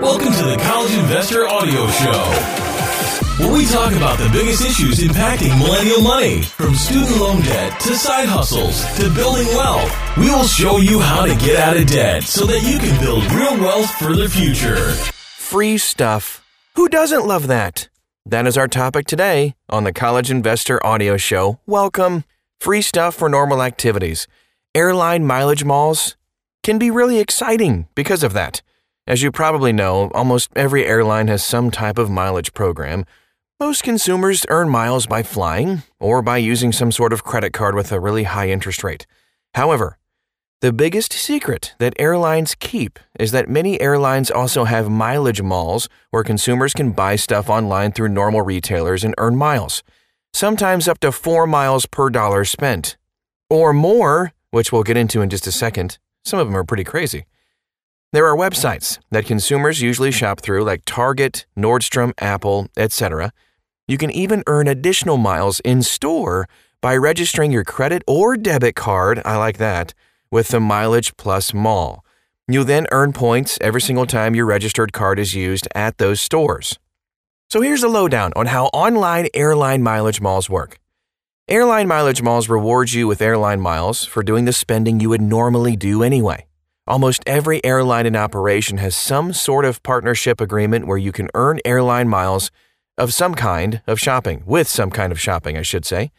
Welcome to the College Investor Audio Show where we talk about the biggest issues impacting millennial money, from student loan debt to side hustles to building wealth. We will show you how to get out of debt so that you can build real wealth for the future. Free stuff. Who doesn't love that? That is our topic today on the College Investor Audio Show. Welcome. Free stuff for normal activities. Airline mileage malls can be really exciting because of that. As you probably know, almost every airline has some type of mileage program most consumers earn miles by flying or by using some sort of credit card with a really high interest rate. However, the biggest secret that airlines keep is that many airlines also have mileage malls where consumers can buy stuff online through normal retailers and earn miles, sometimes up to 4 miles per dollar spent. Or more, which we'll get into in just a second. Some of them are pretty crazy. There are websites that consumers usually shop through like Target, Nordstrom, Apple, etc you can even earn additional miles in store by registering your credit or debit card, I like that, with the Mileage Plus Mall. You'll then earn points every single time your registered card is used at those stores. So here's a lowdown on how online airline mileage malls work. Airline mileage malls reward you with airline miles for doing the spending you would normally do anyway. Almost every airline in operation has some sort of partnership agreement where you can earn airline miles of some kind of shopping, with some kind of shopping, I should say.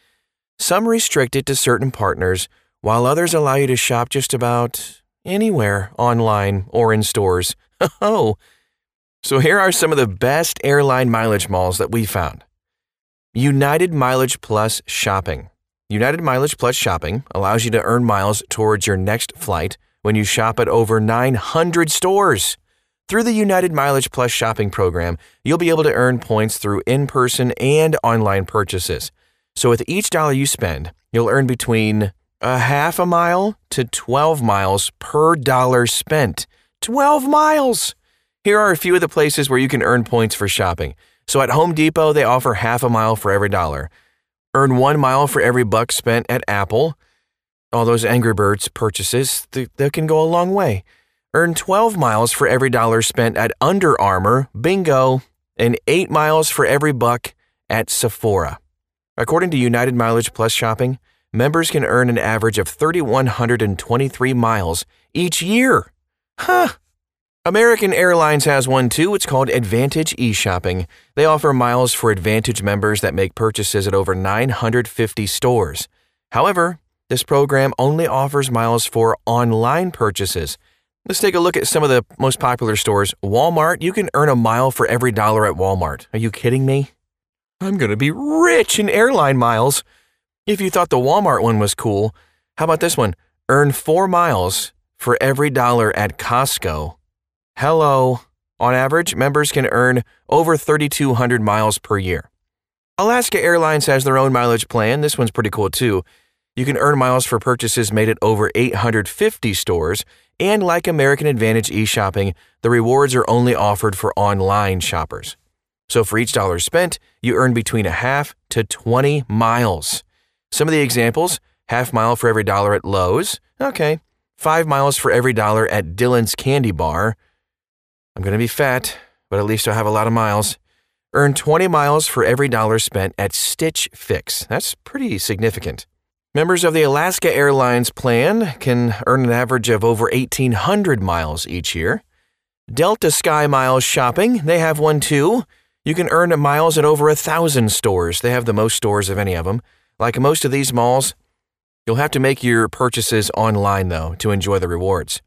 Some restrict it to certain partners, while others allow you to shop just about anywhere online or in stores. Oh, so here are some of the best airline mileage malls that we found. United Mileage Plus Shopping. United Mileage Plus Shopping allows you to earn miles towards your next flight when you shop at over 900 stores. Through the United Mileage Plus shopping program, you'll be able to earn points through in person and online purchases. So, with each dollar you spend, you'll earn between a half a mile to 12 miles per dollar spent. 12 miles! Here are a few of the places where you can earn points for shopping. So, at Home Depot, they offer half a mile for every dollar. Earn one mile for every buck spent at Apple. All those Angry Birds purchases, that can go a long way. Earn 12 miles for every dollar spent at Under Armour, Bingo, and 8 miles for every buck at Sephora. According to United Mileage Plus Shopping, members can earn an average of 3,123 miles each year. Huh! American Airlines has one too. It's called Advantage eShopping. They offer miles for Advantage members that make purchases at over 950 stores. However, this program only offers miles for online purchases Let's take a look at some of the most popular stores. Walmart, you can earn a mile for every dollar at Walmart. Are you kidding me? I'm going to be rich in airline miles. If you thought the Walmart one was cool, how about this one? Earn four miles for every dollar at Costco. Hello. On average, members can earn over 3,200 miles per year. Alaska Airlines has their own mileage plan. This one's pretty cool too. You can earn miles for purchases made at over 850 stores and like American Advantage e-shopping, the rewards are only offered for online shoppers. So for each dollar spent, you earn between a half to 20 miles. Some of the examples half mile for every dollar at Lowe's. Okay. Five miles for every dollar at Dylan's Candy Bar. I'm going to be fat, but at least I'll have a lot of miles. Earn 20 miles for every dollar spent at Stitch Fix. That's pretty significant. Members of the Alaska Airlines plan can earn an average of over 1,800 miles each year. Delta Sky Miles Shopping, they have one too. You can earn miles at over a thousand stores. They have the most stores of any of them. Like most of these malls, you'll have to make your purchases online though to enjoy the rewards.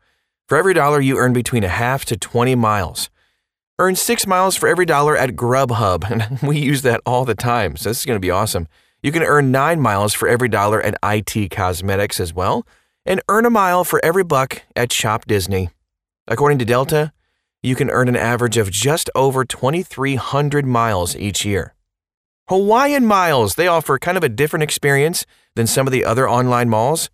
For every dollar, you earn between a half to 20 miles. Earn six miles for every dollar at Grubhub, and we use that all the time, so this is going to be awesome. You can earn 9 miles for every dollar at IT Cosmetics as well, and earn a mile for every buck at Shop Disney. According to Delta, you can earn an average of just over 2,300 miles each year. Hawaiian Miles, they offer kind of a different experience than some of the other online malls.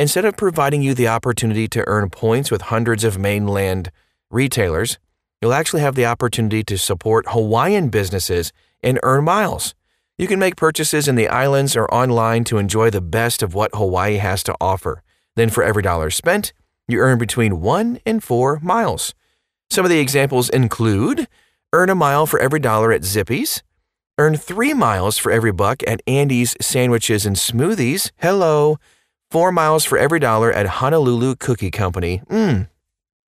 Instead of providing you the opportunity to earn points with hundreds of mainland retailers, you'll actually have the opportunity to support Hawaiian businesses and earn miles. You can make purchases in the islands or online to enjoy the best of what Hawaii has to offer. Then, for every dollar spent, you earn between one and four miles. Some of the examples include earn a mile for every dollar at Zippy's, earn three miles for every buck at Andy's Sandwiches and Smoothies. Hello. Four miles for every dollar at Honolulu Cookie Company. Mmm.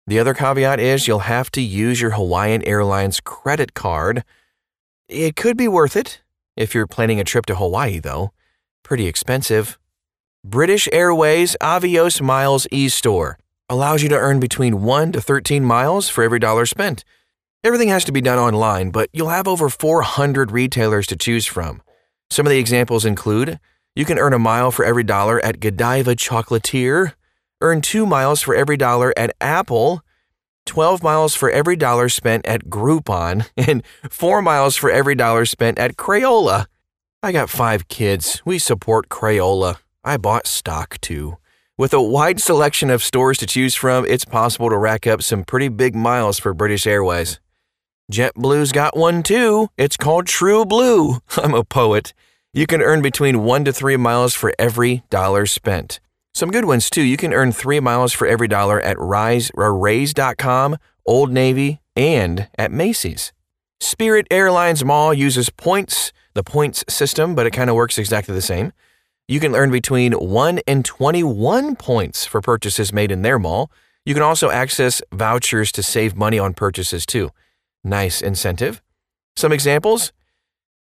The other caveat is you'll have to use your Hawaiian Airlines credit card. It could be worth it if you're planning a trip to Hawaii, though. Pretty expensive. British Airways Avios Miles e Store allows you to earn between 1 to 13 miles for every dollar spent. Everything has to be done online, but you'll have over 400 retailers to choose from. Some of the examples include you can earn a mile for every dollar at Godiva Chocolatier, earn 2 miles for every dollar at Apple, 12 miles for every dollar spent at Groupon, and 4 miles for every dollar spent at Crayola. I got five kids. We support Crayola. I bought stock too. With a wide selection of stores to choose from, it's possible to rack up some pretty big miles for British Airways. JetBlue's got one too. It's called True Blue. I'm a poet. You can earn between one to three miles for every dollar spent. Some good ones too. You can earn three miles for every dollar at Rise or Raise.com, Old Navy, and at Macy's. Spirit Airlines Mall uses points, the points system, but it kind of works exactly the same. You can earn between 1 and 21 points for purchases made in their mall. You can also access vouchers to save money on purchases too. Nice incentive. Some examples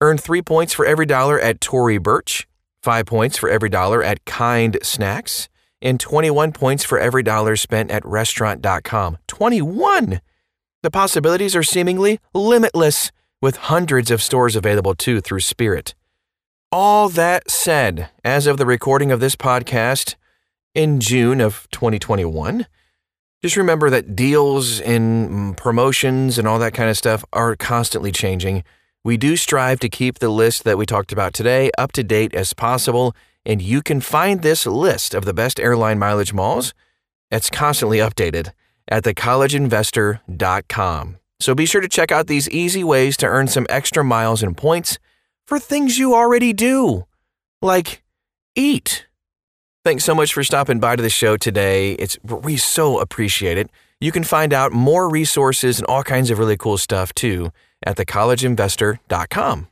earn 3 points for every dollar at Tory Burch, 5 points for every dollar at Kind Snacks, and 21 points for every dollar spent at restaurant.com. 21! The possibilities are seemingly limitless, with hundreds of stores available too through Spirit. All that said, as of the recording of this podcast in June of 2021, just remember that deals and mm, promotions and all that kind of stuff are constantly changing. We do strive to keep the list that we talked about today up to date as possible, and you can find this list of the best airline mileage malls. It's constantly updated at thecollegeinvestor.com. So be sure to check out these easy ways to earn some extra miles and points for things you already do, like eat. Thanks so much for stopping by to the show today. It's we so appreciate it. You can find out more resources and all kinds of really cool stuff too at thecollegeinvestor.com.